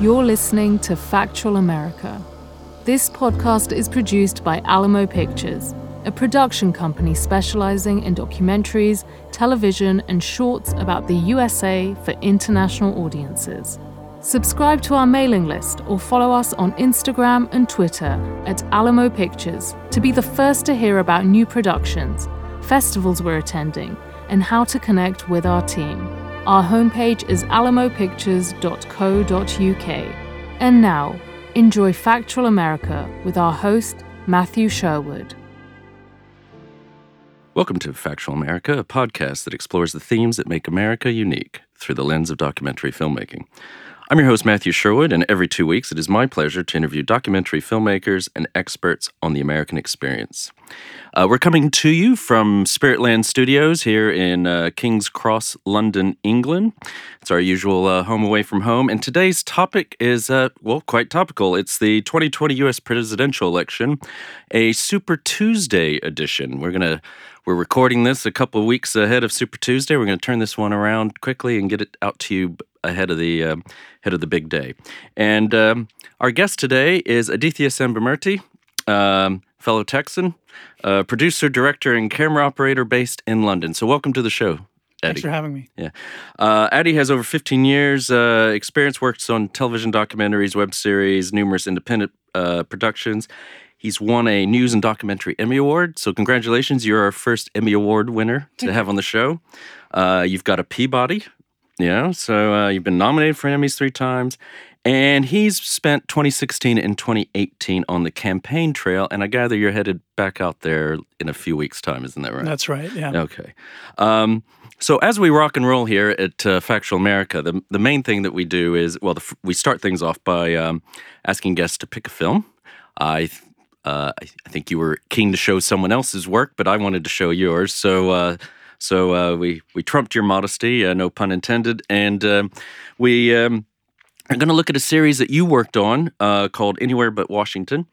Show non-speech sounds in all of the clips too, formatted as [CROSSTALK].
You're listening to Factual America. This podcast is produced by Alamo Pictures, a production company specializing in documentaries, television, and shorts about the USA for international audiences. Subscribe to our mailing list or follow us on Instagram and Twitter at Alamo Pictures to be the first to hear about new productions, festivals we're attending, and how to connect with our team. Our homepage is alamopictures.co.uk. And now, enjoy Factual America with our host, Matthew Sherwood. Welcome to Factual America, a podcast that explores the themes that make America unique through the lens of documentary filmmaking. I'm your host, Matthew Sherwood, and every two weeks it is my pleasure to interview documentary filmmakers and experts on the American experience. Uh, we're coming to you from Spiritland Studios here in uh, King's Cross, London, England. It's our usual uh, home away from home, and today's topic is, uh, well, quite topical. It's the 2020 U.S. presidential election, a Super Tuesday edition. We're going to we're recording this a couple of weeks ahead of Super Tuesday. We're going to turn this one around quickly and get it out to you ahead of the uh, ahead of the big day. And um, our guest today is Adithya Sambamurthy, um, fellow Texan, uh, producer, director, and camera operator based in London. So welcome to the show. Eddie. Thanks for having me. Yeah. Uh, Adi has over 15 years uh, experience, works on television documentaries, web series, numerous independent uh, productions. He's won a News and Documentary Emmy Award. So, congratulations. You're our first Emmy Award winner to have on the show. Uh, you've got a Peabody. Yeah. So, uh, you've been nominated for Emmys three times. And he's spent 2016 and 2018 on the campaign trail. And I gather you're headed back out there in a few weeks' time. Isn't that right? That's right. Yeah. Okay. Um, so as we rock and roll here at uh, Factual America, the the main thing that we do is well, the, we start things off by um, asking guests to pick a film. I uh, I, I, think you were keen to show someone else's work, but I wanted to show yours. So, uh, so uh, we we trumped your modesty, uh, no pun intended, and um, we um, are going to look at a series that you worked on uh, called Anywhere But Washington.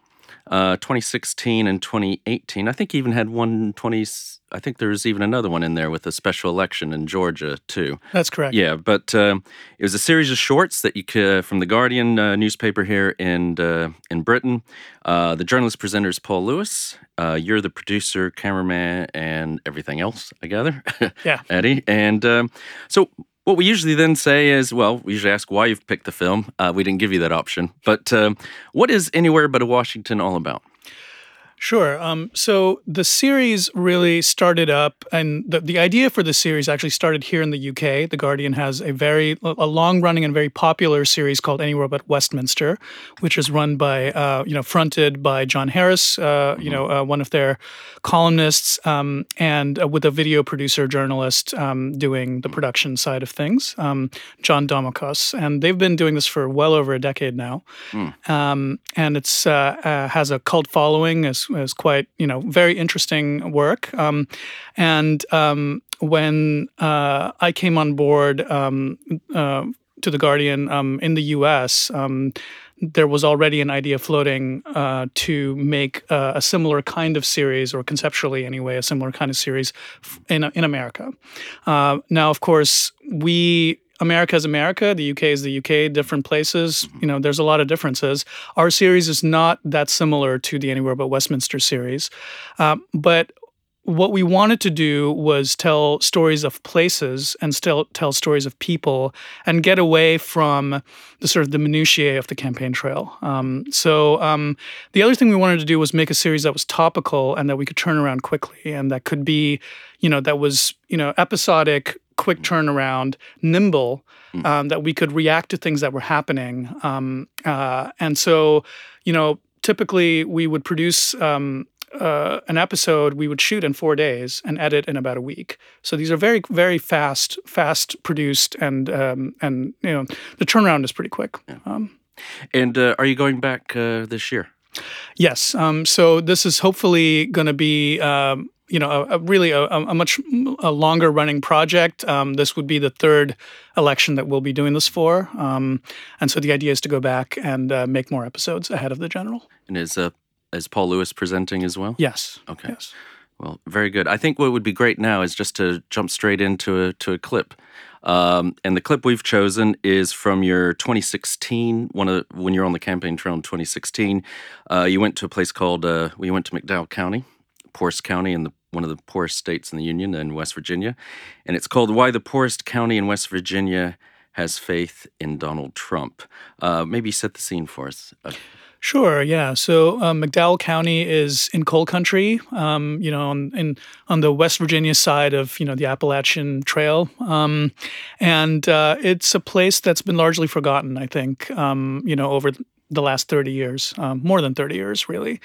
Uh, 2016 and 2018. I think even had one 20. I think there was even another one in there with a special election in Georgia too. That's correct. Yeah, but um, it was a series of shorts that you could, from the Guardian uh, newspaper here in uh, in Britain. Uh, the journalist presenter is Paul Lewis. Uh, you're the producer, cameraman, and everything else. I gather. [LAUGHS] Yeah, Eddie. And um, so what we usually then say is, well, we usually ask why you've picked the film. Uh, we didn't give you that option. But um, what is Anywhere But a Washington all about? Sure. Um, so the series really started up, and the, the idea for the series actually started here in the UK. The Guardian has a very a long running and very popular series called Anywhere But Westminster, which is run by uh, you know fronted by John Harris, uh, you know uh, one of their columnists, um, and uh, with a video producer journalist um, doing the production side of things, um, John Domokos, and they've been doing this for well over a decade now, mm. and it's uh, uh, has a cult following as is quite you know very interesting work. Um, and um, when uh, I came on board um, uh, to the Guardian um, in the U.S. Um, there was already an idea floating uh, to make uh, a similar kind of series, or conceptually anyway, a similar kind of series in in America. Uh, now, of course, we America is America, the UK is the UK, different places. You know, there's a lot of differences. Our series is not that similar to the Anywhere But Westminster series. Um, but what we wanted to do was tell stories of places and still tell stories of people and get away from the sort of the minutiae of the campaign trail. Um, so um, the other thing we wanted to do was make a series that was topical and that we could turn around quickly and that could be, you know, that was you know episodic, quick turnaround, nimble, hmm. um, that we could react to things that were happening. Um, uh, and so, you know, typically we would produce um, uh, an episode we would shoot in four days and edit in about a week. So these are very, very fast, fast produced, and um, and you know the turnaround is pretty quick. Yeah. Um, and uh, are you going back uh, this year? Yes. Um, so this is hopefully going to be um, you know, a, a really a, a, much a longer running project. Um, this would be the third election that we'll be doing this for, um, and so the idea is to go back and uh, make more episodes ahead of the general. And is uh, is Paul Lewis presenting as well? Yes. Okay. Yes. Well, very good. I think what would be great now is just to jump straight into a, to a clip. Um, and the clip we've chosen is from your 2016, one of when you're on the campaign trail in 2016. Uh, you went to a place called, uh, we went to McDowell County, poorest county in the one of the poorest states in the Union in West Virginia. And it's called Why the Poorest County in West Virginia Has Faith in Donald Trump. Uh, maybe set the scene for us. Uh, Sure. Yeah. So um, McDowell County is in coal country. Um, you know, on in, on the West Virginia side of you know the Appalachian Trail, um, and uh, it's a place that's been largely forgotten. I think um, you know over the last thirty years, um, more than thirty years, really.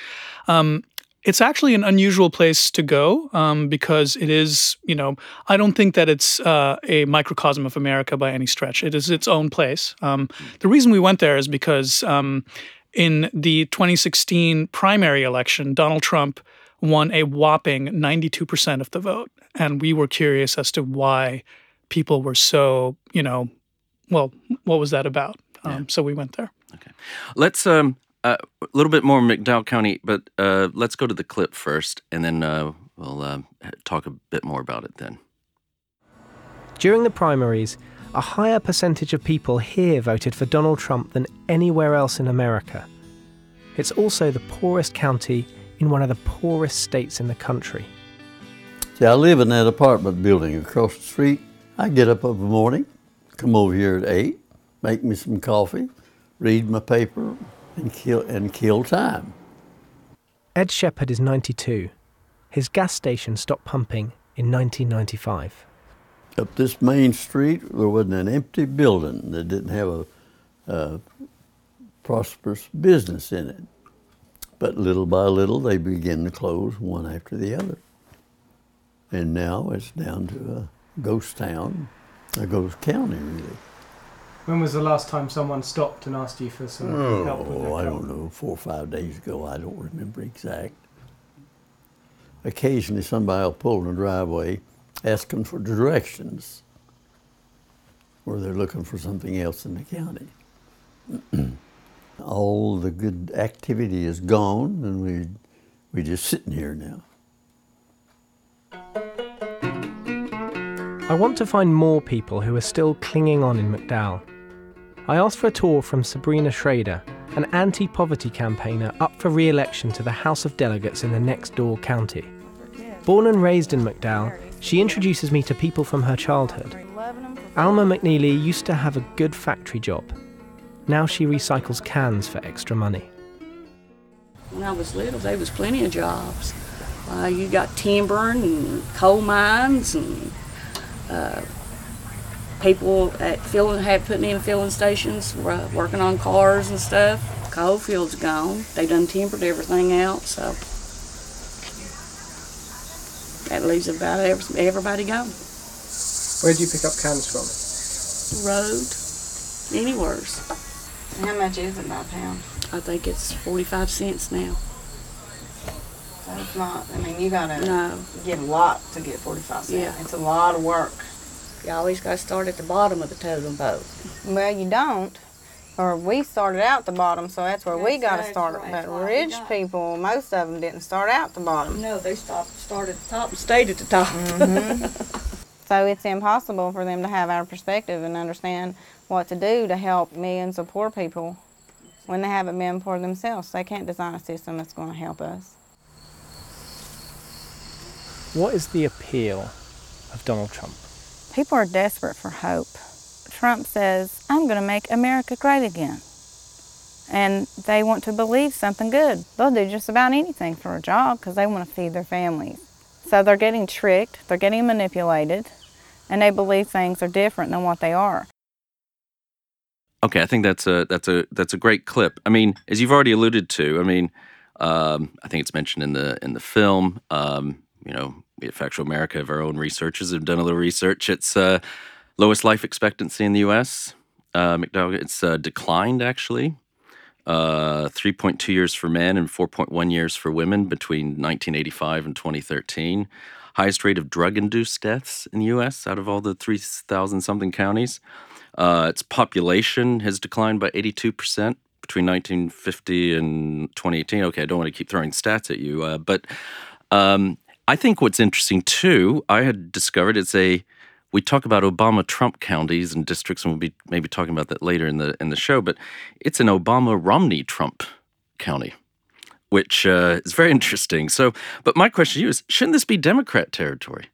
Um, it's actually an unusual place to go um, because it is, you know, I don't think that it's uh, a microcosm of America by any stretch. It is its own place. Um, the reason we went there is because um, in the 2016 primary election, Donald Trump won a whopping 92% of the vote. And we were curious as to why people were so, you know, well, what was that about? Yeah. So we went there. Okay. Let's um, a little bit more McDowell County, but uh, let's go to the clip first, and then uh, we'll uh, talk a bit more about it then. During the primaries, a higher percentage of people here voted for Donald Trump than anywhere else in America. It's also the poorest county in one of the poorest states in the country. See, I live in that apartment building across the street. I get up every morning, come over here at 8, make me some coffee, read my paper, and kill, and kill time. Ed Shepard is 92. His gas station stopped pumping in 1995. Up this main street, there wasn't an empty building that didn't have a, a prosperous business in it. But little by little, they began to close one after the other. And now it's down to a ghost town, a ghost county, really. When was the last time someone stopped and asked you for some oh, help? Oh, I don't know, four or five days ago. I don't remember exact. Occasionally, somebody will pull in the driveway asking for directions, or they're looking for something else in the county. [CLEARS THROAT] All the good activity is gone, and we we're just sitting here now. I want to find more people who are still clinging on in McDowell. I asked for a tour from Sabrina Shrader, an anti poverty campaigner up for re election to the House of Delegates in the next door county. Born and raised in McDowell, she introduces me to people from her childhood. Alma McNeely used to have a good factory job. Now she recycles cans for extra money. When I was little, there was plenty of jobs. Uh, you got timbering and coal mines and uh, people at filling had putting in filling stations, working on cars and stuff. Coal fields gone. They done timbered everything out, so that leaves about everybody gone. Where do you pick up cans from? Road, anywhere. How much is it by pound? I think it's forty-five cents now. So it's not. I mean, you gotta no. get a lot to get forty-five cents. Yeah. It's a lot of work. You always got to start at the bottom of the totem pole. Well, you don't. Or we started out the bottom, so that's where that's we got to start. Right. But rich people, most of them didn't start out the bottom. No, they stopped, started at the top and stayed at the top. Mm-hmm. [LAUGHS] so it's impossible for them to have our perspective and understand what to do to help millions of poor people when they haven't been poor themselves. They can't design a system that's going to help us. What is the appeal of Donald Trump? People are desperate for hope. Trump says, I'm going to make America great again. And they want to believe something good. They'll do just about anything for a job because they want to feed their families. So they're getting tricked, they're getting manipulated, and they believe things are different than what they are. Okay, I think that's a that's a that's a great clip. I mean, as you've already alluded to, I mean, um, I think it's mentioned in the in the film. Um, you know, we at Factual America have our own researchers have done a little research. It's uh, lowest life expectancy in the U.S. Uh, McDowell, it's uh, declined actually. Uh, 3.2 years for men and 4.1 years for women between 1985 and 2013. Highest rate of drug-induced deaths in the U.S. out of all the 3,000 something counties. Uh, its population has declined by 82 percent between 1950 and 2018. Okay, I don't want to keep throwing stats at you, uh, but um, I think what's interesting too, I had discovered it's a we talk about Obama Trump counties and districts, and we'll be maybe talking about that later in the in the show. But it's an Obama Romney Trump county, which uh, is very [LAUGHS] interesting. So, but my question to you is: Shouldn't this be Democrat territory?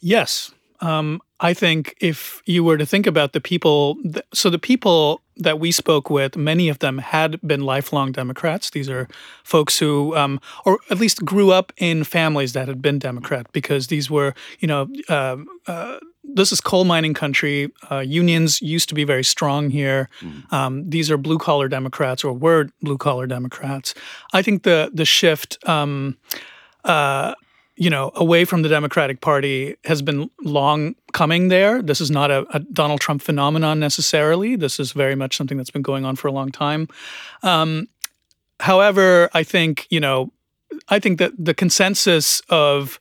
Yes, um, I think if you were to think about the people, so the people that we spoke with, many of them had been lifelong Democrats. These are folks who, um, or at least grew up in families that had been Democrat, because these were, you know, uh, uh, this is coal mining country. Uh, unions used to be very strong here. Um, these are blue collar Democrats, or were blue collar Democrats. I think the the shift. Um, uh, you know, away from the Democratic Party has been long coming there. This is not a, a, Donald Trump phenomenon necessarily. This is very much something that's been going on for a long time. Um, however, I think, you know, I think that the consensus of,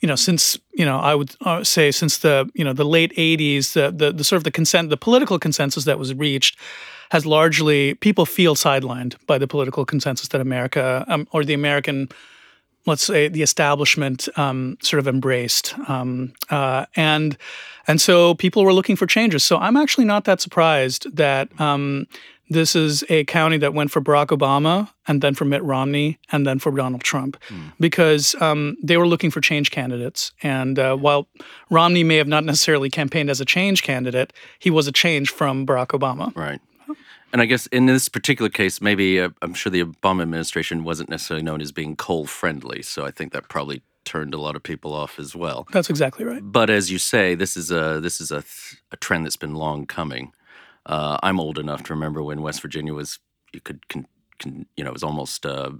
you know, since, you know, I would uh, say since the, you know, the late 80s, the, the, the sort of the consent, the political consensus that was reached has largely, people feel sidelined by the political consensus that America um, or the American let's say the establishment um, sort of embraced um, uh, and and so people were looking for changes. So i'm actually not that surprised that um, this is a county that went for barack obama and then for mitt romney and then for donald trump mm. because um, they were looking for change candidates. And uh, while romney may have not necessarily campaigned as a change candidate he was a change from barack obama. Right and I guess in this particular case, maybe uh, I'm sure the Obama administration wasn't necessarily known as being coal friendly. So I think that probably turned a lot of people off as well. That's exactly right. But as you say, this is a this is a, th- a trend that's been long coming. Uh, I'm old enough to remember when West Virginia was you could con, con, you know it was almost uh,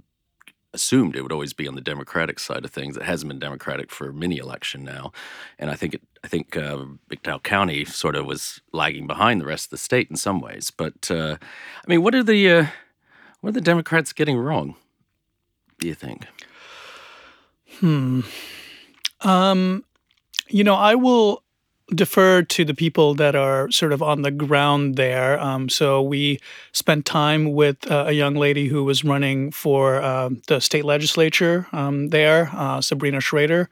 assumed it would always be on the Democratic side of things. It hasn't been Democratic for many election now, and I think it, I think uh, McDowell County sort of was lagging behind the rest of the state in some ways. But uh, I mean, what are the uh, what are the Democrats getting wrong? Do you think? Hmm. Um, you know, I will defer to the people that are sort of on the ground there. Um, so we spent time with uh, a young lady who was running for uh, the state legislature um, there, uh, Sabrina Shrader.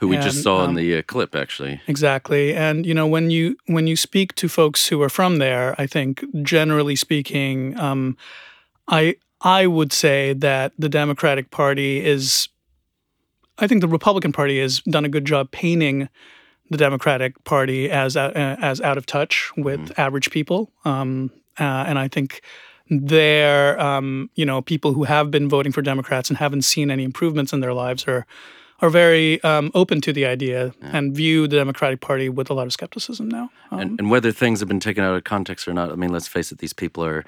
Who we and, just saw um, in the uh, clip, actually. Exactly, and you know when you when you speak to folks who are from there, I think generally speaking, um, I I would say that the Democratic Party is. I think the Republican Party has done a good job painting the Democratic Party as uh, as out of touch with mm average people, um, uh, and I think they're um, you know people who have been voting for Democrats and haven't seen any improvements in their lives are are very um, open to the idea yeah. and view the Democratic Party with a lot of skepticism now. And, um, and, whether things have been taken out of context or not, I mean, let's face it, these people are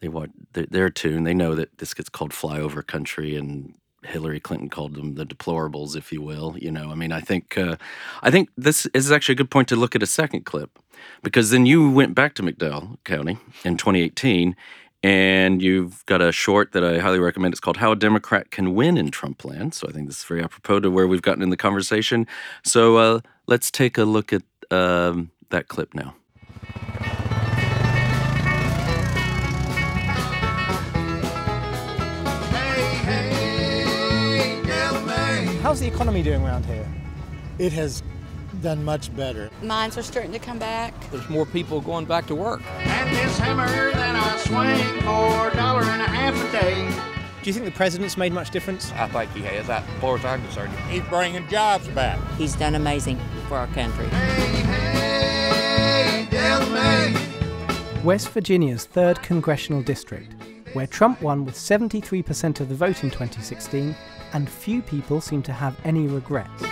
they what they're, they're tuned. They know that this gets called flyover country and Hillary Clinton called them the deplorables, if you will. You know, I mean, I think uh, I think this is actually a good point to look at a second clip because then you went back to McDowell County in 2018 and you've got a short that I highly recommend. It's called How a Democrat Can Win in Trump Land. So I think this is very apropos to where we've gotten in the conversation. So uh, let's take a look at um, that clip now. Hey hey! How's the economy doing around here? It has done much better. Mines are starting to come back. There's more people going back to work. And this hammer that I swing for a dollar and a half a day. Do you think the president's made much difference? I think he has, as far as I'm concerned. He's bringing jobs back. He's done amazing for our country. Hey, hey, West Virginia's 3rd Congressional District, where Trump won with 73% of the vote in 2016 and few people seem to have any regrets.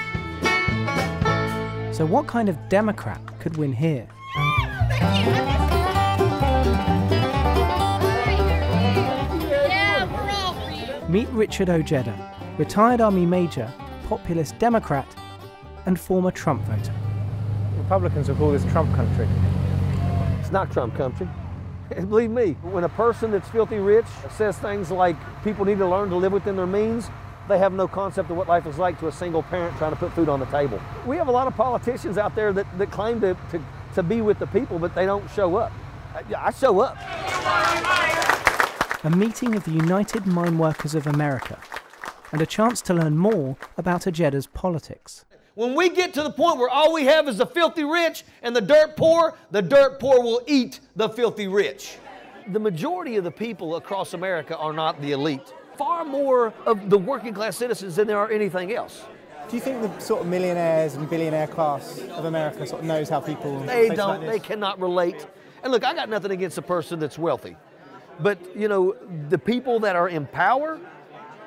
So, what kind of Democrat could win here? Meet Richard Ojeda, retired Army major, populist Democrat, and former Trump voter. Republicans will call this Trump country. It's not Trump country. Believe me, when a person that's filthy rich says things like people need to learn to live within their means, they have no concept of what life is like to a single parent trying to put food on the table. We have a lot of politicians out there that, that claim to, to, to be with the people, but they don't show up. I, I show up. A meeting of the United Mine Workers of America, and a chance to learn more about Ojeda's politics. When we get to the point where all we have is the filthy rich and the dirt poor, the dirt poor will eat the filthy rich. The majority of the people across America are not the elite. Far more of the working class citizens than there are anything else. Do you think the sort of millionaires and billionaire class of America sort of knows how people They don't, like they cannot relate. And look, I got nothing against a person that's wealthy. But, you know, the people that are in power,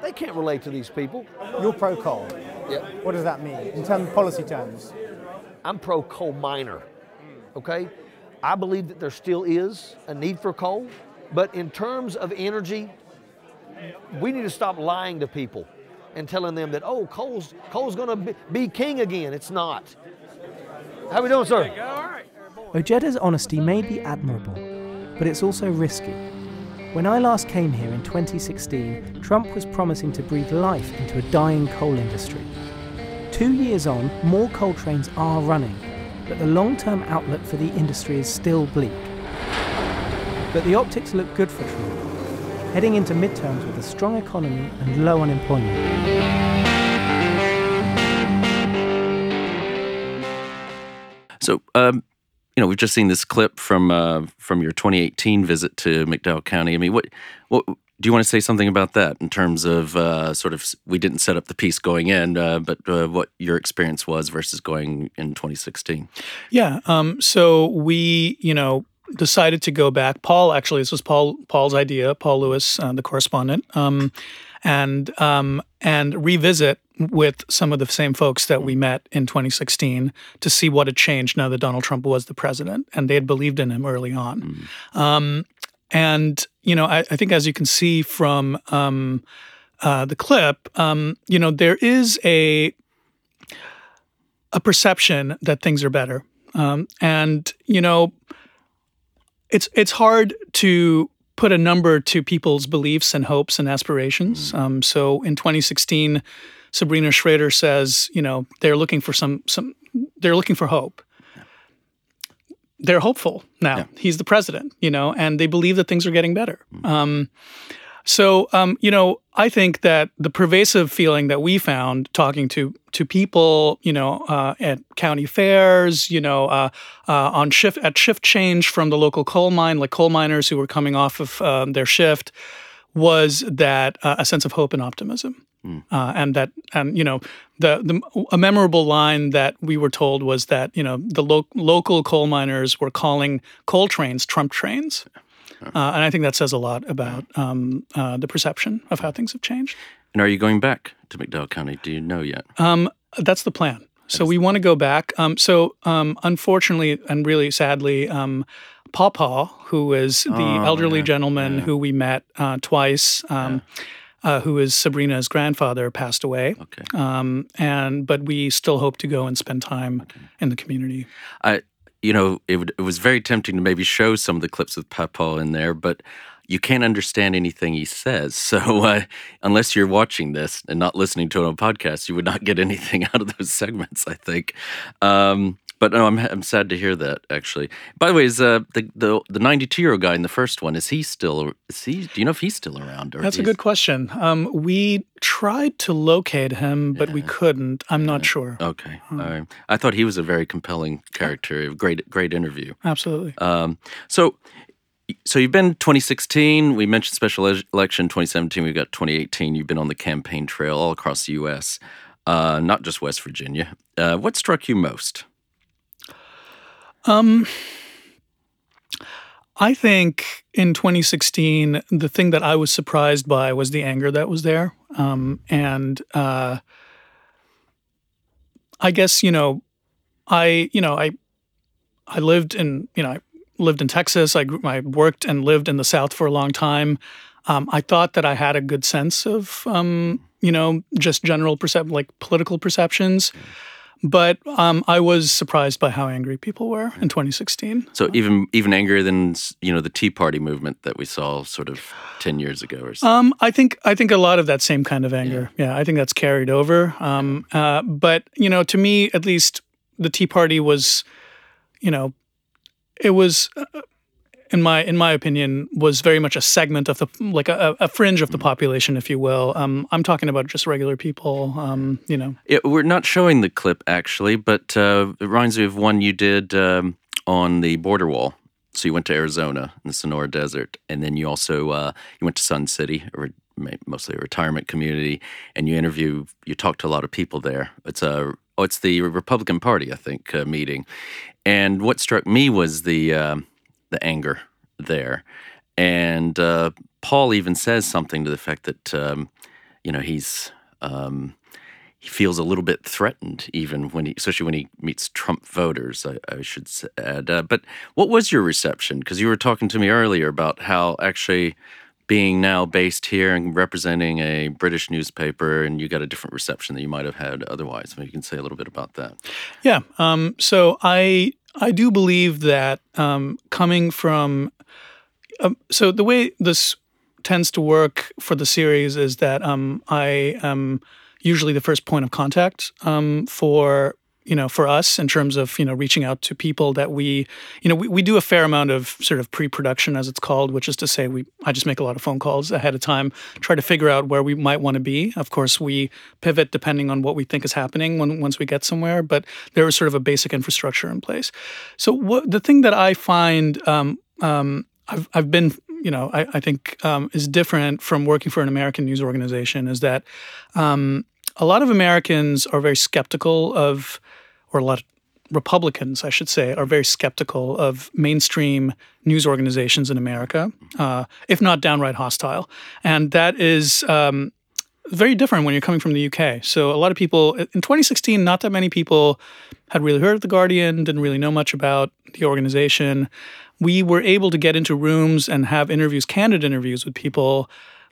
they can't relate to these people. You're pro coal. Yeah. What does that mean in terms of policy terms? I'm pro coal miner. Okay? I believe that there still is a need for coal, but in terms of energy, we need to stop lying to people and telling them that oh coal's coal's going to be, be king again. It's not. How we doing, sir? Ojeda's honesty may be admirable, but it's also risky. When I last came here in 2016, Trump was promising to breathe life into a dying coal industry. Two years on, more coal trains are running, but the long term outlook for the industry is still bleak. But the optics look good for Trump, heading into midterms with a strong economy and low unemployment. So, um, you know, we've just seen this clip from uh, from your 2018 visit to McDowell County. I mean, what what do you want to say something about that in terms of uh, sort of we didn't set up the piece going in, uh, but uh, what your experience was versus going in 2016? Yeah. Um, so we, you know, decided to go back. Paul, actually, this was Paul Paul's idea. Paul Lewis, uh, the correspondent, um, and um, and revisit with some of the same folks that we met in 2016 to see what had changed now that Donald Trump was the president, and they had believed in him early on. Um, and you know, I, I think as you can see from um, uh, the clip, um, you know, there is a a perception that things are better, um, and you know, it's it's hard to put a number to people's beliefs and hopes and aspirations. Um, so in 2016, Sabrina Shrader says, you know, they're looking for some some they're looking for hope. They're hopeful now. He's the president, you know, and they believe that things are getting better. Um, so, um, you know, I think that the pervasive feeling that we found talking to to people, you know, uh, at county fairs, you know, uh, uh, on shift at shift change from the local coal mine, like coal miners who were coming off of um, their shift, was that uh, a sense of hope and optimism. Uh, and that, and you know, the the a memorable line that we were told was that you know the lo- local coal miners were calling coal trains Trump trains, [LAUGHS] uh, and I think that says a lot about um, uh, the perception of how things have changed. And are you going back to McDowell County? Do you know yet? Um, that's the plan. So we want to go back. Um, so um, unfortunately and really sadly, um, Pawpaw, who is the Oh, elderly yeah, gentleman who we met uh, twice, um, uh, who is Sabrina's grandfather, passed away. Okay. Um, and but we still hope to go and spend time in the community. I, you know, it, it was very tempting to maybe show some of the clips with Papa in there, but you can't understand anything he says. [LAUGHS] So uh, unless you're watching this and not listening to it on podcast, you would not get anything [LAUGHS] out of those segments. I think. Um, but no, I'm I'm sad to hear that. Actually, by the way, is uh, the the the 92 year old guy in the first one is he still is he? Do you know if he's still around? Or That's a good question. Um, we tried to locate him, but we couldn't. I'm not sure. Okay, all right. I thought he was a very compelling character. Great, great interview. Absolutely. Um, so, so you've been 2016. We mentioned special election 2017. We've got 2018. You've been on the campaign trail all across the U.S., uh, not just West Virginia. Uh, what struck you most? Um, I think in 2016, the thing that I was surprised by was the anger that was there. Um, and uh, I guess, you know, I, you know, I, I lived in, you know, I lived in Texas. I, I worked and lived in the South for a long time. Um, I thought that I had a good sense of, um, you know, just general percep- like political perceptions. But um, I was surprised by how angry people were in 2016. So even even angrier than you know the Tea Party movement that we saw sort of 10 years ago or so. Um, I think I think a lot of that same kind of anger. Yeah, I think that's carried over. Um, uh, but you know, to me, at least, the Tea Party was, you know, it was. In my in my opinion, was very much a segment of the like a, a fringe of the population, if you will. Um, I'm talking about just regular people. Um, you know, Yeah, we're not showing the clip actually, but uh, it reminds me of one you did um, on the border wall. So you went to Arizona in the Sonora Desert, and then you also uh, you went to Sun City, or mostly a retirement community, and you interview, you talk to a lot of people there. It's a oh, it's the Republican Party, I think, uh, meeting, and what struck me was the um the anger there, and uh, Paul even says something to the fact that um, you know he's. Um, he feels a little bit threatened, even when he, especially when he meets Trump voters. I, I should add. Uh, but what was your reception? Because you were talking to me earlier about how actually being now based here and representing a British newspaper, and you got a different reception than you might have had otherwise. Maybe you can say a little bit about that. Yeah. Um, so I I do believe that um, coming from um, so the way this tends to work for the series is that um, I am usually the first point of contact um, for you know for us in terms of you know reaching out to people that we you know we, we do a fair amount of sort of pre-production as it's called which is to say we i just make a lot of phone calls ahead of time try to figure out where we might want to be. Of course we pivot depending on what we think is happening when once we get somewhere but there is sort of a basic infrastructure in place. So what the thing that i find um, um, I've, I've been you know i, I think um, is different from working for an american news organization is that um, a lot of americans are very skeptical of or a lot of Republicans, I should say, are very skeptical of mainstream news organizations in America, uh, if not downright hostile. And that is um, very different when you're coming from the UK. So a lot of people in 2016, not that many people had really heard of The Guardian, didn't really know much about the organization. We were able to get into rooms and have interviews, candid interviews with people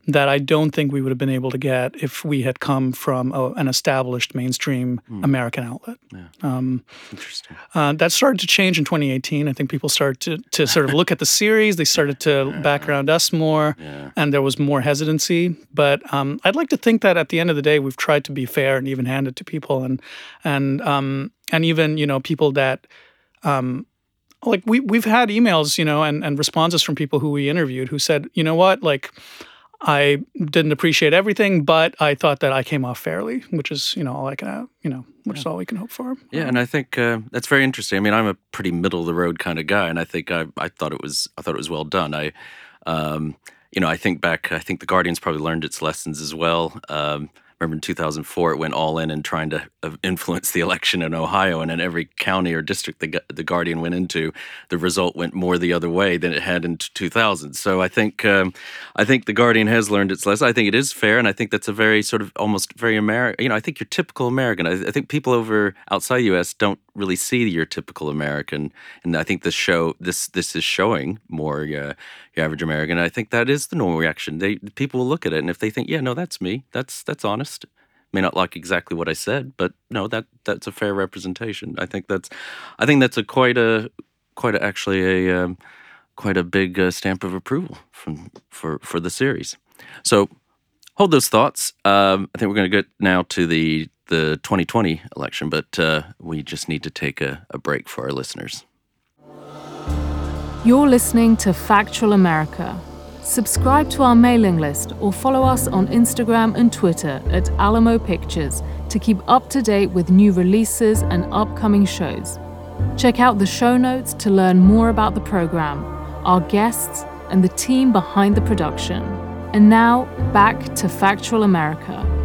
that I don't think we would have been able to get if we had come from a, an established mainstream American outlet. Um, Interesting. uh, that started to change in 2018. I think people started to, to sort of look at the series. They started to [LAUGHS] back around us more, and there was more hesitancy. But um, I'd like to think that at the end of the day, we've tried to be fair and even-handed to people, and and um, and even you know people that. Um, like we we've had emails, you know, and, and responses from people who we interviewed who said, you know what, like I didn't appreciate everything, but I thought that I came off fairly, which is, you know, all I can, uh, you know, which is all we can hope for. Yeah, and I think uh, that's very interesting. I mean, I'm a pretty middle of the road kind of guy, and I think I, I thought it was I thought it was well done. I, um, you know, I think back. I think the Guardian's probably learned its lessons as well. Um, remember in 2004, it went all in and trying to uh, influence the election in Ohio, and in every county or district the, the Guardian went into, the result went more the other way than it had in 2000. So I think um, I think the Guardian has learned its lesson. I think it is fair, and I think that's a very sort of almost very American. You know, I think you're typical American. I, I think people over outside U.S. don't really see your typical American, and I think this show this this is showing more uh, your average American. I think that is the normal reaction. They people will look at it, and if they think, yeah, no, that's me, that's that's honest. May not like exactly what I said, but no, that that's a fair representation. I think that's I think that's a quite a quite a, actually a um, quite a big uh, stamp of approval from for for the series. So hold those thoughts. Um, I think we're going to get now to the the 2020 election, but uh, we just need to take a, a break for our listeners. You're listening to Factual America. Subscribe to our mailing list or follow us on Instagram and Twitter at Alamo Pictures to keep up to date with new releases and upcoming shows. Check out the show notes to learn more about the program, our guests, and the team behind the production. And now, back to Factual America.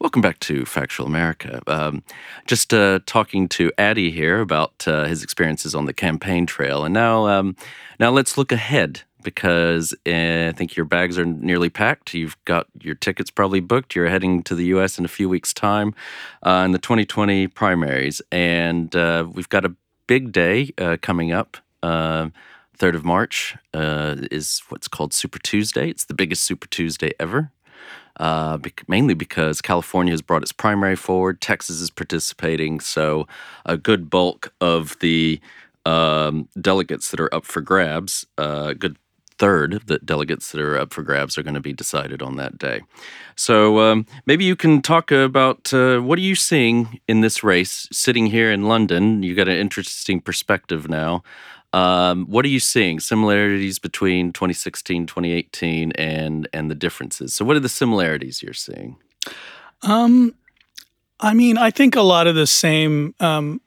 Welcome back to Factual America. Um, just uh, talking to Adi here about uh, his experiences on the campaign trail, and now, um, now let's look ahead because uh, I think your bags are nearly packed. You've got your tickets probably booked. You're heading to the U.S. in a few weeks' time uh, in the 2020 primaries, and uh, we've got a big day uh, coming up. Uh, 3rd of March is what's called Super Tuesday. It's the biggest Super Tuesday ever uh, bec- mainly because California has brought its primary forward. Texas is participating, so a good bulk of the um, delegates that are up for grabs, uh, a good third of the delegates that are up for grabs are going to be decided on that day. So um, maybe you can talk about uh, what are you seeing in this race sitting here in London? You got an interesting perspective now. Um, what are you seeing? Similarities between 2016, 2018, and and the differences. So, what are the similarities you're seeing? Um, I mean, I think a lot of the same. Um,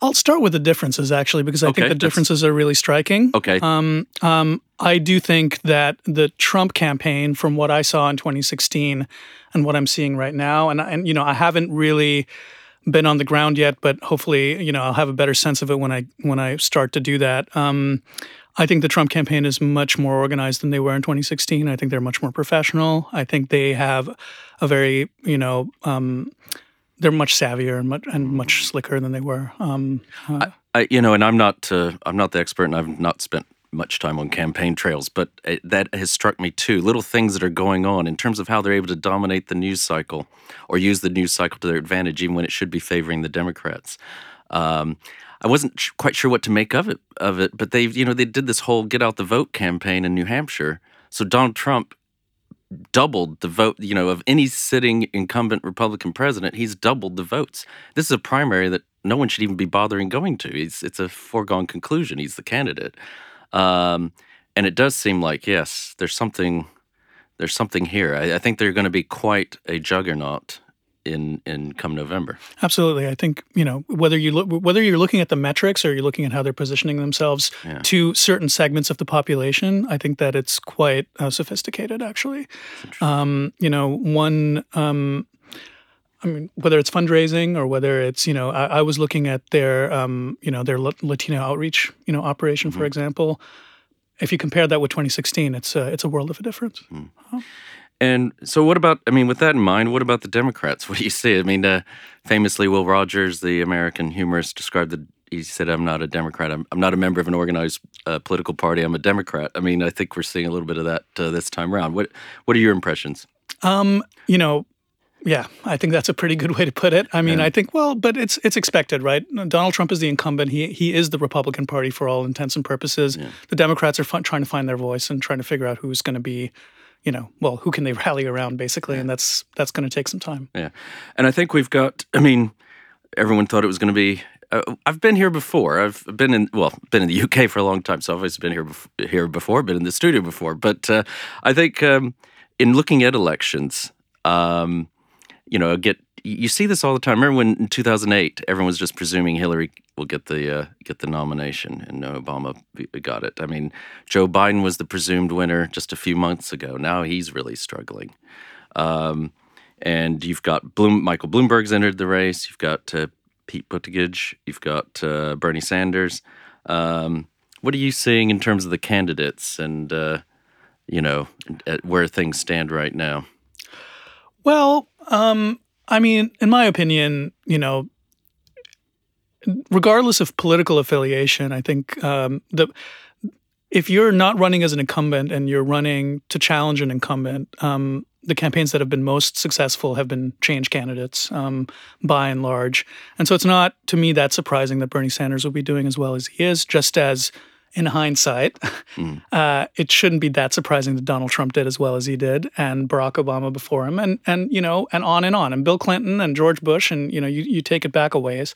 I'll start with the differences actually, because I Okay, think the differences are really striking. Okay. Um, um, I do think that the Trump campaign, from what I saw in 2016 and what I'm seeing right now, and and you know, I haven't really been on the ground yet, but hopefully, you know, I'll have a better sense of it when I when I start to do that. Um, I think the Trump campaign is much more organized than they were in 2016. I think they're much more professional. I think they have a very, you know, um, they're much savvier and much and much slicker than they were. Um, uh, I, you know, and I'm not uh, I'm not the expert, and I've not spent much time on campaign trails, but it, that has struck me too. Little things that are going on in terms of how they're able to dominate the news cycle or use the news cycle to their advantage, even when it should be favoring the Democrats. Um, I wasn't sh- quite sure what to make of it of it, but they you know they did this whole get out the vote campaign in New Hampshire. So Donald Trump doubled the vote, you know, of any sitting incumbent Republican president, he's doubled the votes. This is a primary that no one should even be bothering going to. He's, it's a foregone conclusion. He's the candidate. Um, and it does seem like, yes, there's something there's something here. I, I think they're going to be quite a juggernaut in in come November. Absolutely, I think you know whether you look whether you're looking at the metrics or you're looking at how they're positioning themselves Yeah. to certain segments of the population. I think that it's quite uh, sophisticated, actually. Um, you know, one. Um, I mean, whether it's fundraising or whether it's you know, I, I was looking at their um, you know their Latino outreach you know operation, for example. If you compare that with 2016, it's a, it's a world of a difference. And so, what about? I mean, with that in mind, what about the Democrats? [LAUGHS] What do you see? I mean, uh, famously, Will Rogers, the American humorist, described the. He said, "I'm not a Democrat. I'm, I'm not a member of an organized uh, political party. I'm a Democrat." I mean, I think we're seeing a little bit of that uh, this time around. What What are your impressions? Um, you know, yeah, I think that's a pretty good way to put it. I mean, Yeah. I think well, but it's it's expected, right? Donald Trump is the incumbent. He he is the Republican Party for all intents and purposes. The Democrats are trying to find their voice and trying to figure out who's going to be, you know, well, who can they [LAUGHS] rally around basically, and that's that's going to take some time. Yeah, and I think we've got. I mean, everyone thought it was going to be. Uh, I've been here before. I've been in well, been in the UK for a long time, so I've always been here bef- here before. Been in the studio before, but uh, I think um, in looking at elections, um, you know, get you see this all the time. Remember when in 2008, everyone was just presuming Hillary will get the uh, get the nomination, and no, Obama got it. I mean, Joe Biden was the presumed winner just a few months ago. Now he's really struggling. Um, and you've got Bloom, Michael Bloomberg's entered the race. You've got uh, Pete Buttigieg. You've got uh, Bernie Sanders. Um, what are you seeing in terms of the candidates and uh, you know at where things stand right now? Well, um, I mean, in my opinion, you know, regardless of political affiliation, I think um, the if you're not running as an incumbent and you're running to challenge an incumbent, um, the campaigns that have been most successful have been change candidates um, by and large. And so it's not to me that surprising that Bernie Sanders will be doing as well as he is, just as in hindsight, uh, it shouldn't be that surprising that Donald Trump did as well as he did, and Barack Obama before him, and and you know, and on and on, and Bill Clinton and George Bush, and you know, you, you take it back a ways.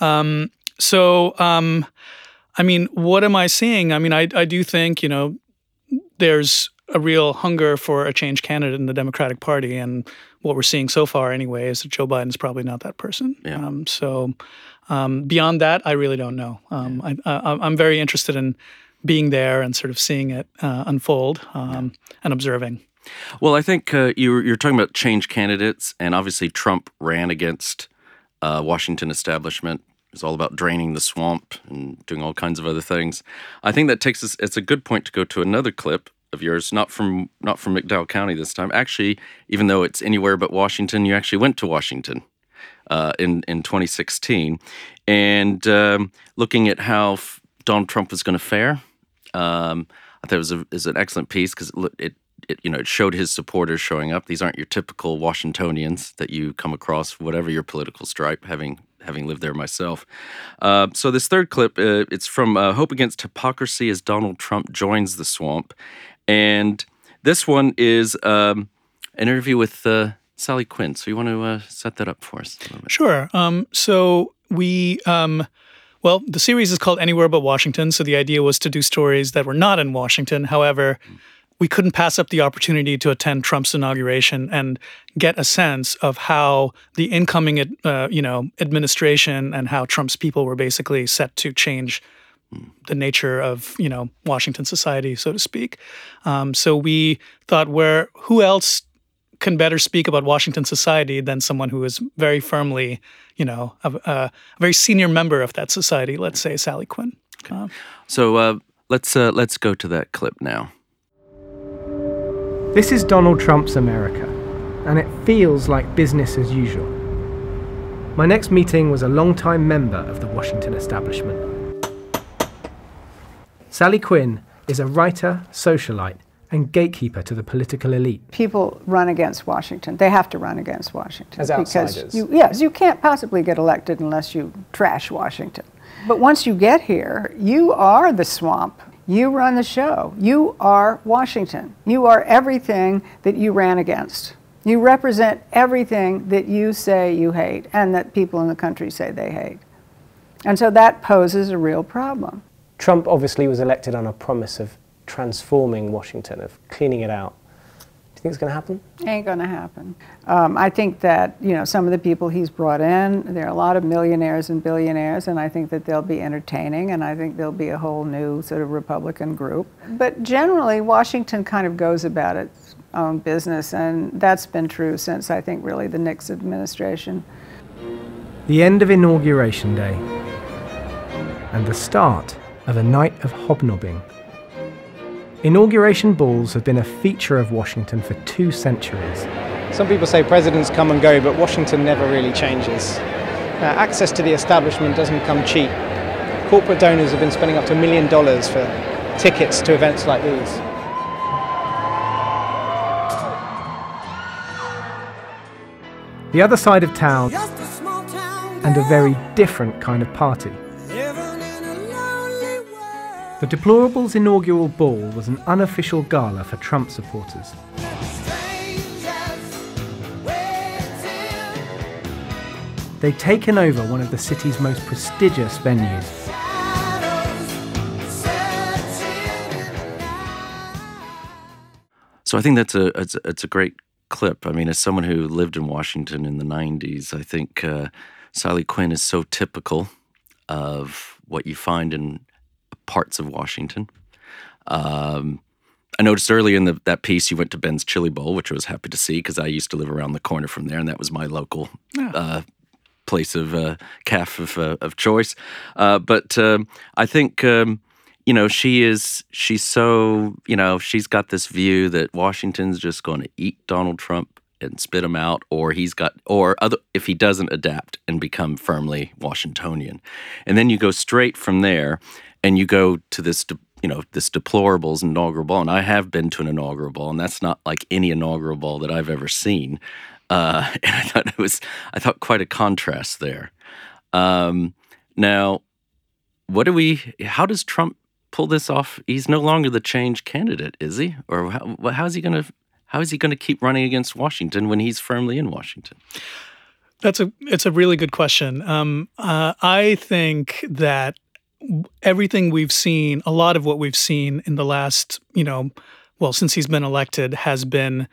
Um, so, um, I mean, what am I seeing? I mean, I I do think you know, there's a real hunger for a change candidate in the Democratic Party, and what we're seeing so far, anyway, is that Joe Biden's probably not that person. Um, so, um, beyond that, I really don't know. Um, I, I, I'm very interested in being there and sort of seeing it uh, unfold um, and observing. Well, I think uh, you're you're talking about change candidates, and obviously Trump ran against uh, Washington establishment. It's all about draining the swamp and doing all kinds of other things. I think that takes us. It's a good point to go to another clip of yours, not from not from McDowell County this time. Actually, even though it's anywhere but Washington, you actually went to Washington uh, in in 2016, and um, looking at how f- Donald Trump was going to fare. Um, I thought it was, a, is an excellent piece because it, it it you know it showed his supporters showing up. These aren't your typical Washingtonians that you come across, whatever your political stripe, having having lived there myself. Uh, so this third clip, uh, it's from uh, Hope Against Hypocrisy as Donald Trump joins the swamp, and this one is um, an interview with uh, Sally Quinn. So you want to uh, set that up for us? Sure. Um, so we. Um, well, the series is called Anywhere But Washington. So the idea was to do stories that were not in Washington. However, we couldn't pass up the opportunity to attend Trump's inauguration and get a sense of how the incoming, uh, you know, administration and how Trump's people were basically set to change the nature of you know Washington society, so to speak. Um, so we thought, where who else can better speak about Washington society than someone who is very firmly, you know, a, a very senior member of that society. Let's say Sally Quinn. Um, So uh, let's uh, let's go to that clip now. This is Donald Trump's America, and it feels like business as usual. My next meeting was a long-time member of the Washington establishment. Sally Quinn is a writer, socialite, and gatekeeper to the political elite. People run against Washington. They have to run against Washington. As because outsiders. You, yes, you can't possibly get elected unless you trash Washington. But once you get here, you are the swamp. You run the show. You are Washington. You are everything that you ran against. You represent everything that you say you hate and that people in the country say they hate. And so that poses a real problem. Trump obviously was elected on a promise of transforming Washington, of cleaning it out. Do you think it's going to happen? Ain't going to happen. Um, I think that you know some of the people he's brought in. There are a lot of millionaires and billionaires, and I think that they'll be entertaining, and I think there'll be a whole new sort of Republican group. But generally, Washington kind of goes about its own business, and that's been true since I think really the Nixon administration. The end of Inauguration Day and the start of a night of hobnobbing. Inauguration balls have been a feature of Washington for two centuries. Some people say presidents come and go, but Washington never really changes. Uh, access to the establishment doesn't come cheap. Corporate donors have been spending up to a million dollars for tickets to events like these. The other side of town, and a very different kind of party. The Deplorables inaugural ball was an unofficial gala for Trump supporters. They'd taken over one of the city's most prestigious venues. So I think that's a it's, it's a great clip. I mean, as someone who lived in Washington in the '90s, I think uh, Sally Quinn is so typical of what you find in parts of Washington. Um, I noticed earlier in the, that piece you went to Ben's Chili Bowl, which I was happy to see because I used to live around the corner from there, and that was my local uh, place of uh, calf of, uh, of choice. Uh, but um, I think um, you know she is she's so you know she's got this view that Washington's just going to eat Donald Trump and spit him out, or he's got or other if he doesn't adapt and become firmly Washingtonian, and then you go straight from there and you go to this. de- You know this deplorables inaugural ball, and I have been to an inaugural ball, and that's not like any inaugural ball that I've ever seen. Uh, [LAUGHS] and I thought it was, I thought quite a contrast there. Um, now, what do we? How does Trump pull this off? He's no longer the change candidate, is he? Or how, how's he going to? How is he going to keep running against Washington when he's firmly in Washington? That's a it's a really good question. Um, uh, I think that everything we've seen, a lot of what we've seen in the last, you know, well, since he's been elected, has been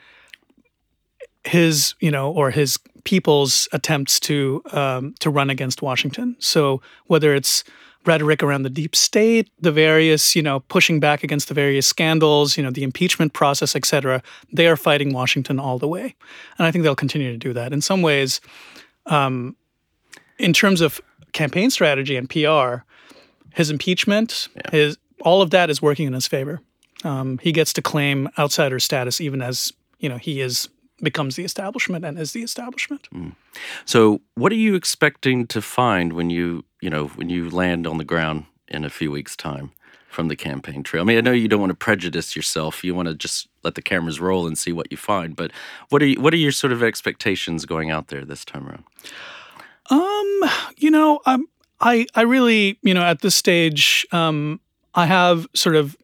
his, you know, or his people's attempts to um, to run against Washington. So whether it's rhetoric around the deep state, the various, you know, pushing back against the various scandals, you know, the impeachment process, et cetera, they are fighting Washington all the way, and I think they'll continue to do that. In some ways, um, in terms of campaign strategy and PR, his impeachment, his all of that is working in his favor. Um, he gets to claim outsider status even as you know he is becomes the establishment and is the establishment. So, what are you expecting to find when you, you know, when you land on the ground in a few weeks' time from the campaign trail? I mean, I know you don't want to prejudice yourself. You want to just let the cameras roll and see what you find. But what are you, what are your sort of expectations going out there this time around? Um, you know, I'm I I really, you know, at this stage, um, I have sort of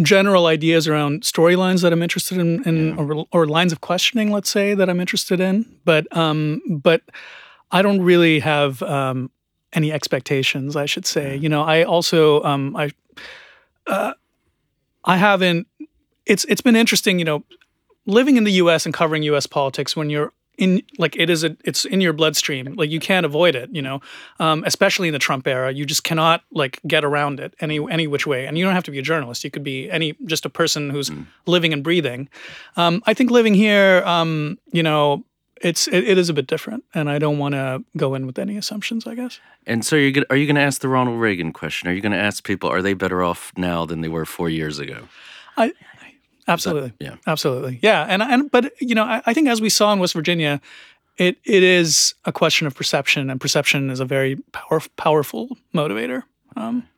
general ideas around storylines that I'm interested in, in or, or, lines of questioning, let's say, that I'm interested in. But um, but I don't really have um, any expectations. I should say. You know, I also um, I uh, I haven't. It's it's been interesting. You know, living in the U.S. and covering U.S. politics when you're in like it is a it's in your bloodstream. Like you can't avoid it you know? Um, especially in the trump era you just cannot like get around it any any which way. And you don't have to be a journalist. You could be any just a person who's mm. living and breathing. Um, i think living here um, you know it's it, it is a bit different. And i don't want to go in with any assumptions i guess. And so you're gonna, are you going to ask the ronald reagan question? Are you going to ask people are they better off now than they were four years ago? I Absolutely. That, yeah. Absolutely. Yeah. And and but you know, I, I, think as we saw in West Virginia, it it is a question of perception, and perception is a very power, powerful motivator. Um,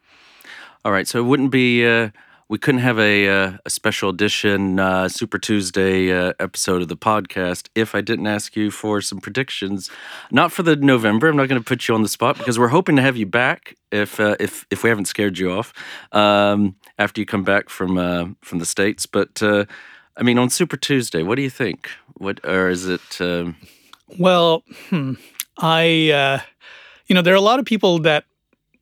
All right. So it wouldn't be. Uh, we couldn't have a, uh, a special edition uh, Super Tuesday uh, episode of the podcast if I didn't ask you for some predictions. Not for the November. I'm not going to put you on the spot because we're hoping to have you back if uh, if if we haven't scared you off um, after you come back from uh, from the states. But uh, I mean, on Super Tuesday, what do you think? What or is it? Um... Well, hmm, I you know there are a lot of people that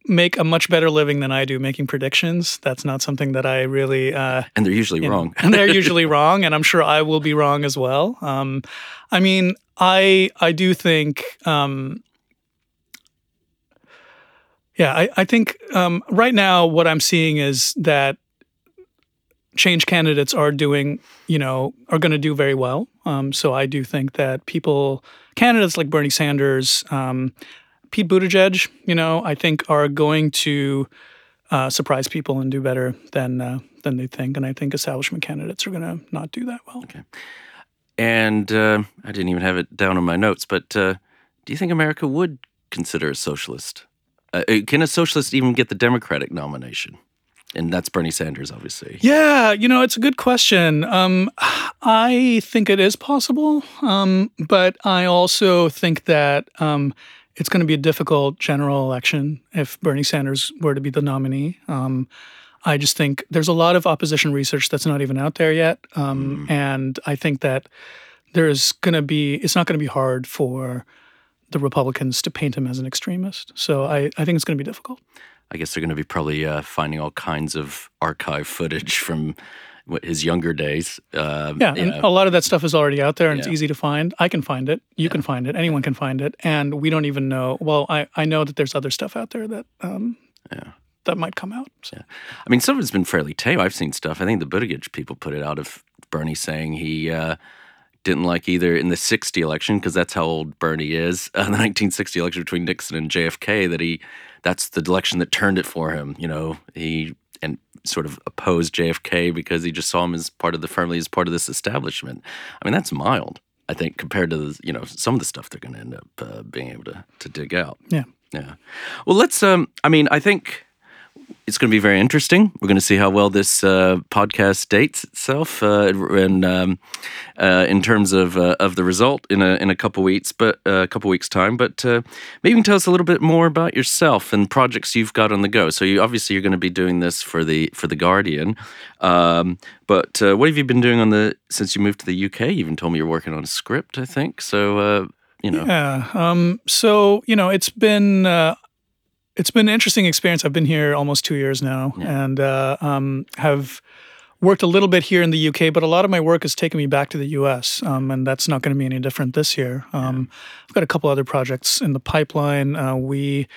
make a much better living than I do making predictions. That's not something that I really. Uh, and they're usually wrong. Know, and they're usually [LAUGHS] wrong, and I'm sure I will be wrong as well. Um, I mean, I I do think. Um, yeah, I, I think um, right now what I'm seeing is that change candidates are doing, you know, are going to do very well. Um, so I do think that people, candidates like Bernie Sanders, um, Pete Buttigieg, you know, I think are going to uh, surprise people and do better than uh, than they think. And I think establishment candidates are going to not do that well. Okay. And uh, I didn't even have it down in my notes, but uh, do you think America would consider a socialist? Uh, uh, can a socialist even get the Democratic nomination? And that's Bernie Sanders, obviously. Yeah, you know, it's a good question. Um, I think it is possible, um, but I also think that um, it's going to be a difficult general election if Bernie Sanders were to be the nominee. Um, I just think there's a lot of opposition research that's not even out there yet, um, mm. and I think that there's going to be it's not going to be hard for the Republicans to paint him as an extremist. So I, I think it's going to be difficult. I guess they're going to be probably uh, finding all kinds of archive footage from his younger days. Uh, yeah, and a lot of that stuff is already out there and yeah. it's easy to find. I can find it. You yeah. can find it. Anyone can find it. And we don't even know. Well, I, I know that there's other stuff out there that um, yeah. that might come out. So. Yeah. I mean, some of it's been fairly tame. I've seen stuff. I think the Buttigieg people put it out of Bernie saying he uh, didn't like either in the 60 election, because that's how old Bernie is, [LAUGHS] uh, the 1960 election between Nixon and JFK, that he that's the election that turned it for him. You know, he and sort of opposed JFK because he just saw him as part of the firmly as part of this establishment. I mean, that's mild, I think, compared to the, you know some of the stuff they're going to end up uh, being able to to dig out. Yeah, yeah. Well, let's. Um, I mean, I think it's going to be very interesting. We're going to see how well this uh, podcast dates itself, uh, and um, uh, in terms of uh, of the result in a in a couple weeks, but uh, a couple weeks time. But uh, maybe you can tell us a little bit more about yourself and projects you've got on the go. So you obviously you're going to be doing this for the for the Guardian. Um, but what have you been doing on the since you moved to the UK? You even told me you're working on a script, I think. So you know. Yeah. Um, so you know, it's been it's been an interesting experience. I've been here almost two years now, yeah. and uh, um, have worked a little bit here in the UK, but a lot of my work has taken me back to the US, um, and that's not going to be any different this year. Um, yeah. I've got a couple other projects in the pipeline. Uh, we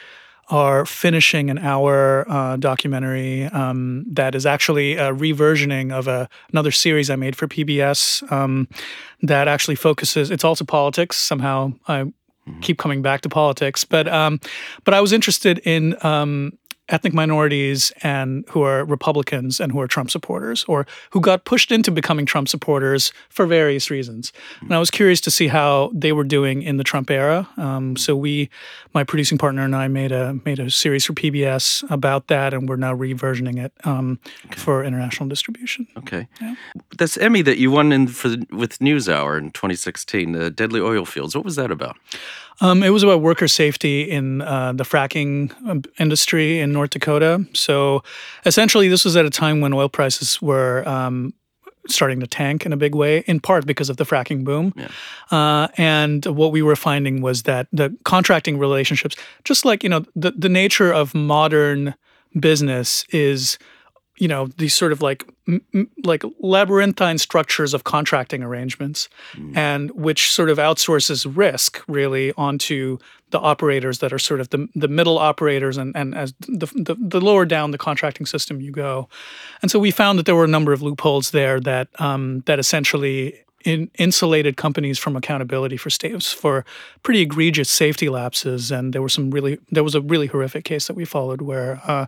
are finishing an hour uh, documentary um, that is actually a reversioning of a, another series I made for PBS um, that actually focuses. It's also politics. Somehow I mm-hmm. keep coming back to politics, but um, but I was interested in um, ethnic minorities and who are Republicans and who are Trump supporters, or who got pushed into becoming Trump supporters for various reasons. And I was curious to see how they were doing in the Trump era. Um, so we, my producing partner and I, made a made a series for PBS about that, and we're now reversioning it um, for international distribution. Okay, this Emmy that you won in for the, with NewsHour in 2016, the Deadly Oil Fields. What was that about? Um, it was about worker safety in uh, the fracking um, industry in North Dakota. So essentially, this was at a time when oil prices were um, starting to tank in a big way, in part because of the fracking boom. Uh, and what we were finding was that the contracting relationships, just like you know, the the nature of modern business is you know these sort of like m- like labyrinthine structures of contracting arrangements and which sort of outsources risk really onto the operators that are sort of the, the middle operators and, and as the, the, the lower down the contracting system you go. And so we found that there were a number of loopholes there that um, that essentially in, insulated companies from accountability for states for pretty egregious safety lapses. And there were some really there was a really horrific case that we followed where uh,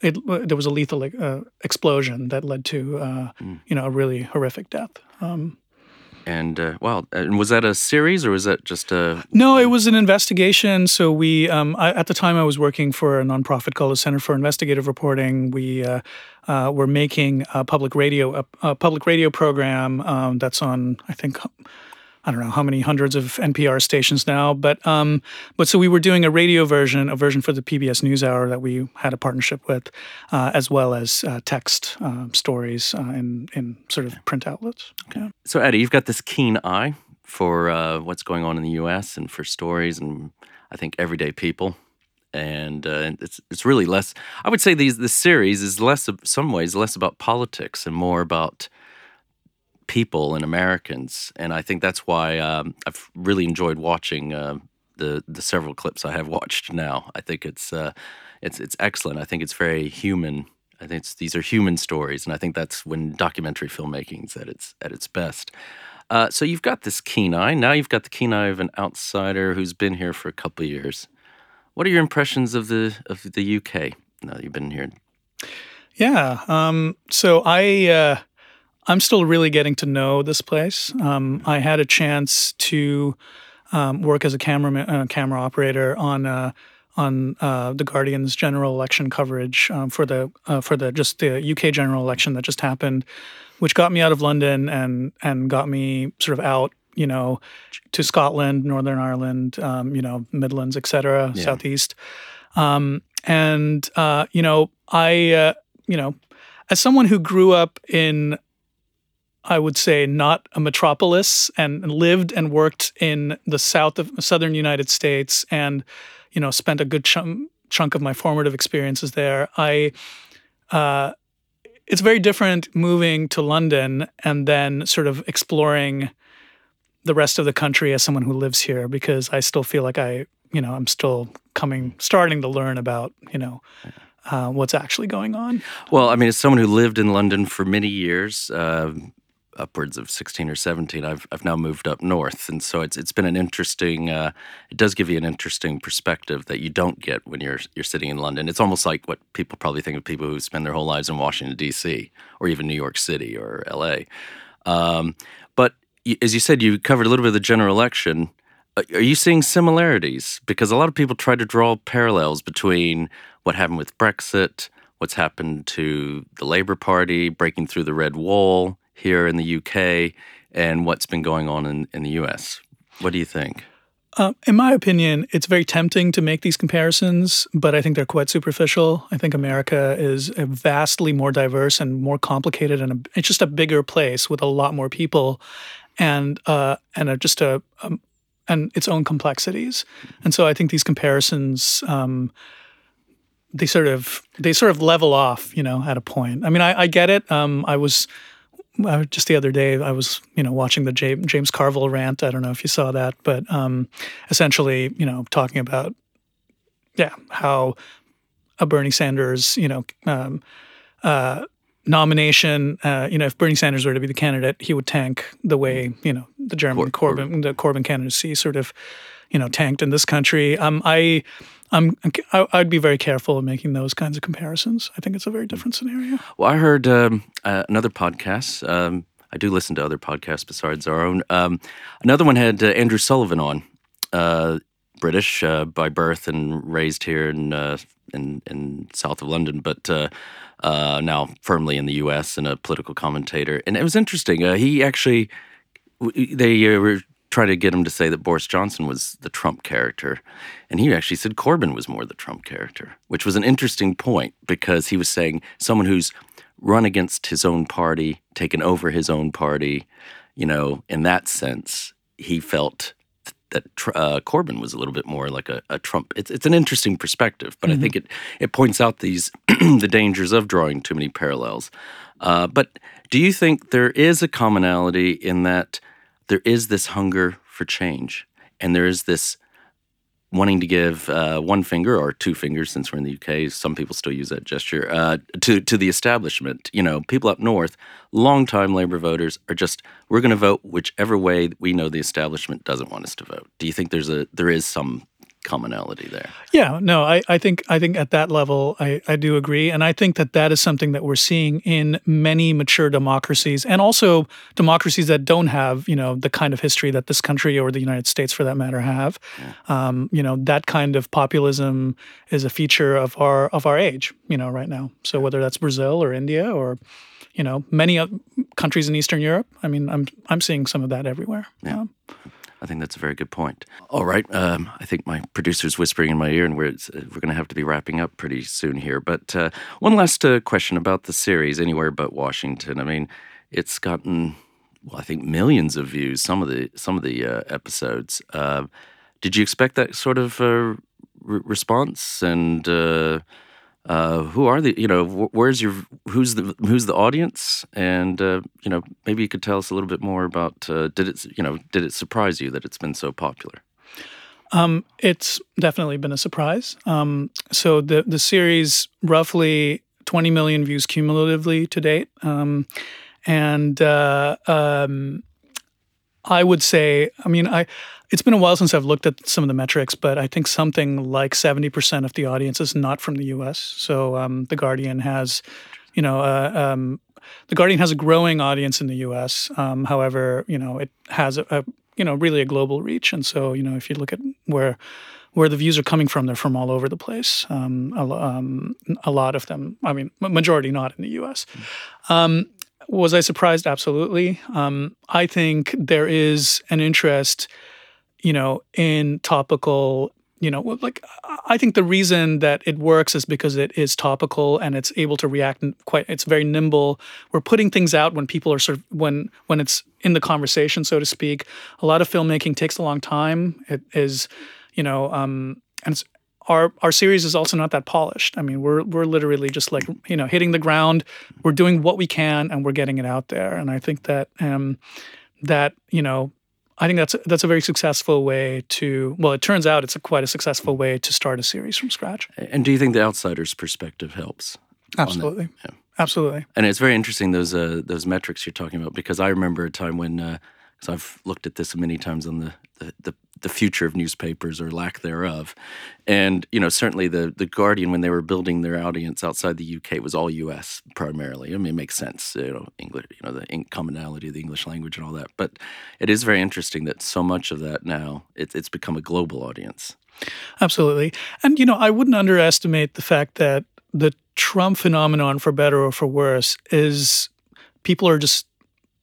it, there was a lethal uh, explosion that led to uh, you know a really horrific death. Um, And uh, wow, and was that a series or was that just a? no, it was an investigation. So we, um, I, at the time, I was working for a nonprofit called the Center for Investigative Reporting. We uh, uh, were making a public radio, a, a public radio program um, that's on, I think. I don't know how many hundreds of NPR stations now, but um, but so we were doing a radio version, a version for the PBS NewsHour that we had a partnership with, uh, as well as uh, text uh, stories uh, in in sort of print outlets. Yeah. So Adi, you've got this keen eye for uh, what's going on in the U.S. and for stories and I think everyday people. And uh, it's it's really less. I would say these this series is less, of, some ways, less about politics and more about people and Americans. And I think that's why um, I've really enjoyed watching uh, the the several clips I have watched now. I think it's uh, it's it's excellent. I think it's very human. I think these are human stories, and I think that's when documentary filmmaking is at its at its best. Uh, so you've got this keen eye. Now you've got the keen eye of an outsider who's been here for a couple of years. What are your impressions of the of the UK now that you've been here? Yeah. Um, so I uh, I'm still really getting to know this place. Um, I had a chance to um, work as a camera uh, camera operator on uh, on uh, the Guardian's general election coverage um, for the uh, for the just the UK general election that just happened, which got me out of London and and got me sort of out. You know, to Scotland, Northern Ireland, um, you know, Midlands, etc., Yeah. Southeast. Um, and, uh, you know, I, uh, you know, as someone who grew up in, I would say, not a metropolis and lived and worked in the south of southern United States and, you know, spent a good chunk, chunk of my formative experiences there, I, uh, it's very different moving to London and then sort of exploring the rest of the country as someone who lives here because I still feel like I, you know, I'm still coming, starting to learn about, you know, uh, what's actually going on. Well, I mean, as someone who lived in London for many years, uh, upwards of sixteen or seventeen, I've I've now moved up north, and so it's it's been an interesting. Uh, it does give you an interesting perspective that you don't get when you're you're sitting in London. It's almost like what people probably think of people who spend their whole lives in Washington D.C. or even New York City or L.A. Um, but as you said, you covered a little bit of the general election. Uh, Are you seeing similarities? Because a lot of people try to draw parallels between what happened with Brexit, what's happened to the Labour Party breaking through the red wall here in the UK, and what's been going on in, in the US. What do you think? Uh, in my opinion, it's very tempting to make these comparisons, but I think they're quite superficial. I think America is a vastly more diverse and more complicated, and a, it's just a bigger place with a lot more people, and uh, and a, just a um, and its own complexities. And so I think these comparisons. Um, they sort of they sort of level off, you know, at a point. I mean, I, I get it. Um, I was I, just the other day I was you know watching the James, James Carville rant. I don't know if you saw that, but um, essentially, you know, talking about yeah how a Bernie Sanders, you know, um, uh, nomination. Uh, you know, if Bernie Sanders were to be the candidate, he would tank the way you know the Jeremy Corbyn, the Corbyn candidacy sort of, you know, tanked in this country. Um, I. I'm, I- I'd be very careful in making those kinds of comparisons. I think it's a very different scenario. Well, I heard um, uh, another podcast. Um, I do listen to other podcasts besides our own. Um, another one had uh, Andrew Sullivan on, uh, British uh, by birth and raised here in uh, in, in south of London, but uh, uh, now firmly in the U.S. and a political commentator. And it was interesting. Uh, he actually they uh, were trying to get him to say that Boris Johnson was the Trump character, and he actually said Corbyn was more the Trump character, which was an interesting point because he was saying someone who's run against his own party, taken over his own party, you know, in that sense, he felt that uh, Corbyn was a little bit more like a, a Trump. It's, it's an interesting perspective, but I think it it points out these [CLEARS THROAT] the dangers of drawing too many parallels. Uh, but do you think there is a commonality in that there is this hunger for change, and there is this wanting to give uh, one finger or two fingers, since we're in the UK, some people still use that gesture, uh, to to the establishment. You know, people up north, longtime Labour voters, are just we're going to vote whichever way we know the establishment doesn't want us to vote. Do you think there's a there is some commonality there? Yeah, no, I, I think I think at that level I, I do agree, and I think that that is something that we're seeing in many mature democracies, and also democracies that don't have you know the kind of history that this country or the United States, for that matter, have. Um, you know that kind of populism is a feature of our of our age. You know, right now. So whether that's Brazil or India or you know many countries in Eastern Europe, I mean, I'm I'm seeing some of that everywhere. Yeah. I think that's a very good point. All right, um, I think my producer's whispering in my ear, and we're we're going to have to be wrapping up pretty soon here. But uh, one last uh, question about the series, Anywhere But Washington. I mean, it's gotten well, I think millions of views. Some of the some of the uh, episodes. Uh, did you expect that sort of uh, re- response? And uh, who are the you know wh- where's your who's the who's the audience? And uh, you know maybe you could tell us a little bit more about uh, did it you know did it surprise you that it's been so popular? Um, it's definitely been a surprise. Um, so the the series roughly 20 million views cumulatively to date, um, and uh, um, I would say, I mean, I it's been a while since I've looked at some of the metrics, but I think something like 70% of the audience is not from the U.S. So um, the Guardian has, you know, uh, um, the Guardian has a growing audience in the U.S. Um, however, you know, it has a, a you know really a global reach, and so you know if you look at where where the views are coming from, they're from all over the place. Um, a, um, a lot of them, I mean, majority not in the U.S. Um, was I surprised? Absolutely. Um, I think there is an interest, you know, in topical. You know, like I- think the reason that it works is because it is topical and it's able to react quite. It's very nimble. We're putting things out when people are sort of when when it's in the conversation, so to speak. A lot of filmmaking takes a long time. It is, you know, um, and our our series is also not that polished. I mean, we're we're literally just like you know hitting the ground. We're doing what we can and we're getting it out there. And I think that um, that you know, I think that's that's a very successful way to. Well, it turns out it's a quite a successful way to start a series from scratch. And do you think the outsider's perspective helps? on that? Absolutely, absolutely. And it's very interesting those uh, those metrics you're talking about because I remember a time when because I've looked at this many times on the, the the the future of newspapers or lack thereof, and you know certainly the the Guardian when they were building their audience outside the UK was all U.S. primarily. I mean, it makes sense, you know, English, you know, the commonality of the English language and all that. But it is very interesting that so much of that now it's it's become a global audience. Absolutely. And, you know, I wouldn't underestimate the fact that the Trump phenomenon, for better or for worse, is people are just,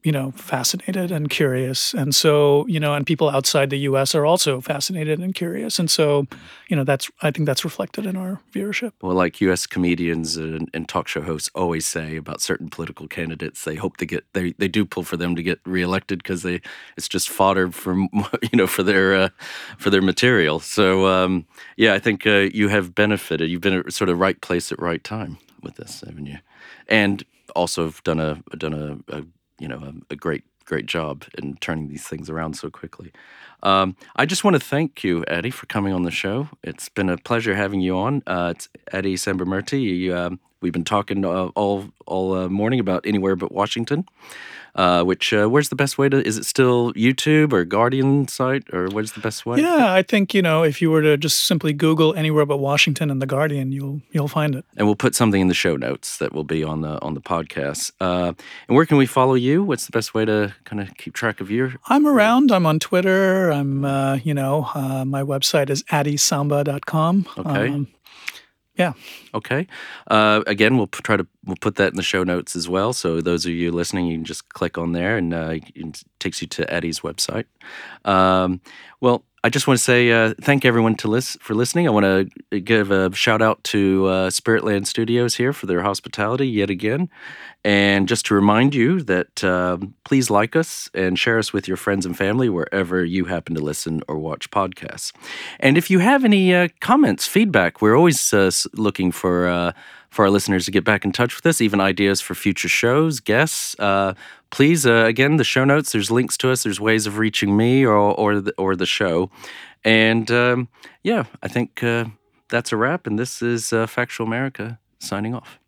you know, fascinated and curious. And so, you know, and people outside the US are also fascinated and curious. And so, you know, that's, I think that's reflected in our viewership. Well, like U.S. comedians and, and talk show hosts always say about certain political candidates, they hope to get they, they do pull for them to get reelected because they it's just fodder for [LAUGHS] you know for their uh, for their material. So um, yeah, I think uh, you have benefited. You've been at sort of right place at right time with this, haven't you? And also done a done a, a you know a, a great great job in turning these things around so quickly. Um, I just want to thank you, Adi, for coming on the show. It's been a pleasure having you on. Uh, it's Adi Sambamurthy. You, um, we've been talking uh, all all uh, morning about anywhere but Washington. Uh, which uh, where's the best way to? Is it still YouTube or Guardian site or where's the best way? Yeah, I think you know if you were to just simply Google anywhere but Washington and the Guardian, you'll you'll find it. And we'll put something in the show notes that will be on the on the podcast. Uh, and where can we follow you? What's the best way to kind of keep track of your? I'm around. I'm on Twitter. I'm uh, you know uh, my website is addisamba.com. Okay. Um, yeah. Okay. Uh, again, we'll p- try to we'll put that in the show notes as well. So those of you listening, you can just click on there, and uh, it takes you to Adi's website. Um, well, I just want to say uh, thank everyone to list, for listening. I want to give a shout out to uh, Spiritland Studios here for their hospitality yet again. And just to remind you that uh, please like us and share us with your friends and family wherever you happen to listen or watch podcasts. And if you have any uh, comments, feedback, we're always uh, looking for uh, for our listeners to get back in touch with us, even ideas for future shows, guests. Uh, please, uh, again, the show notes, there's links to us, there's ways of reaching me or, or, the, or the show. And um, yeah, I think uh, that's a wrap. And this is uh, Factual America signing off.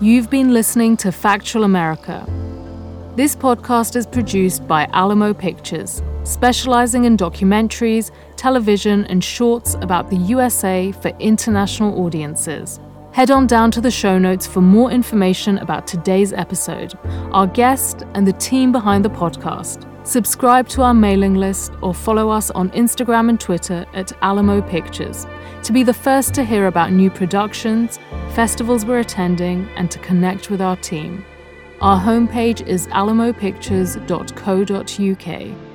You've been listening to Factual America. This podcast is produced by Alamo Pictures, specializing in documentaries, television, and shorts about the USA for international audiences. Head on down to the show notes for more information about today's episode, our guest, and the team behind the podcast. Subscribe to our mailing list or follow us on Instagram and Twitter at Alamo Pictures to be the first to hear about new productions, festivals we're attending, and to connect with our team. Our homepage is alamopictures.co.uk.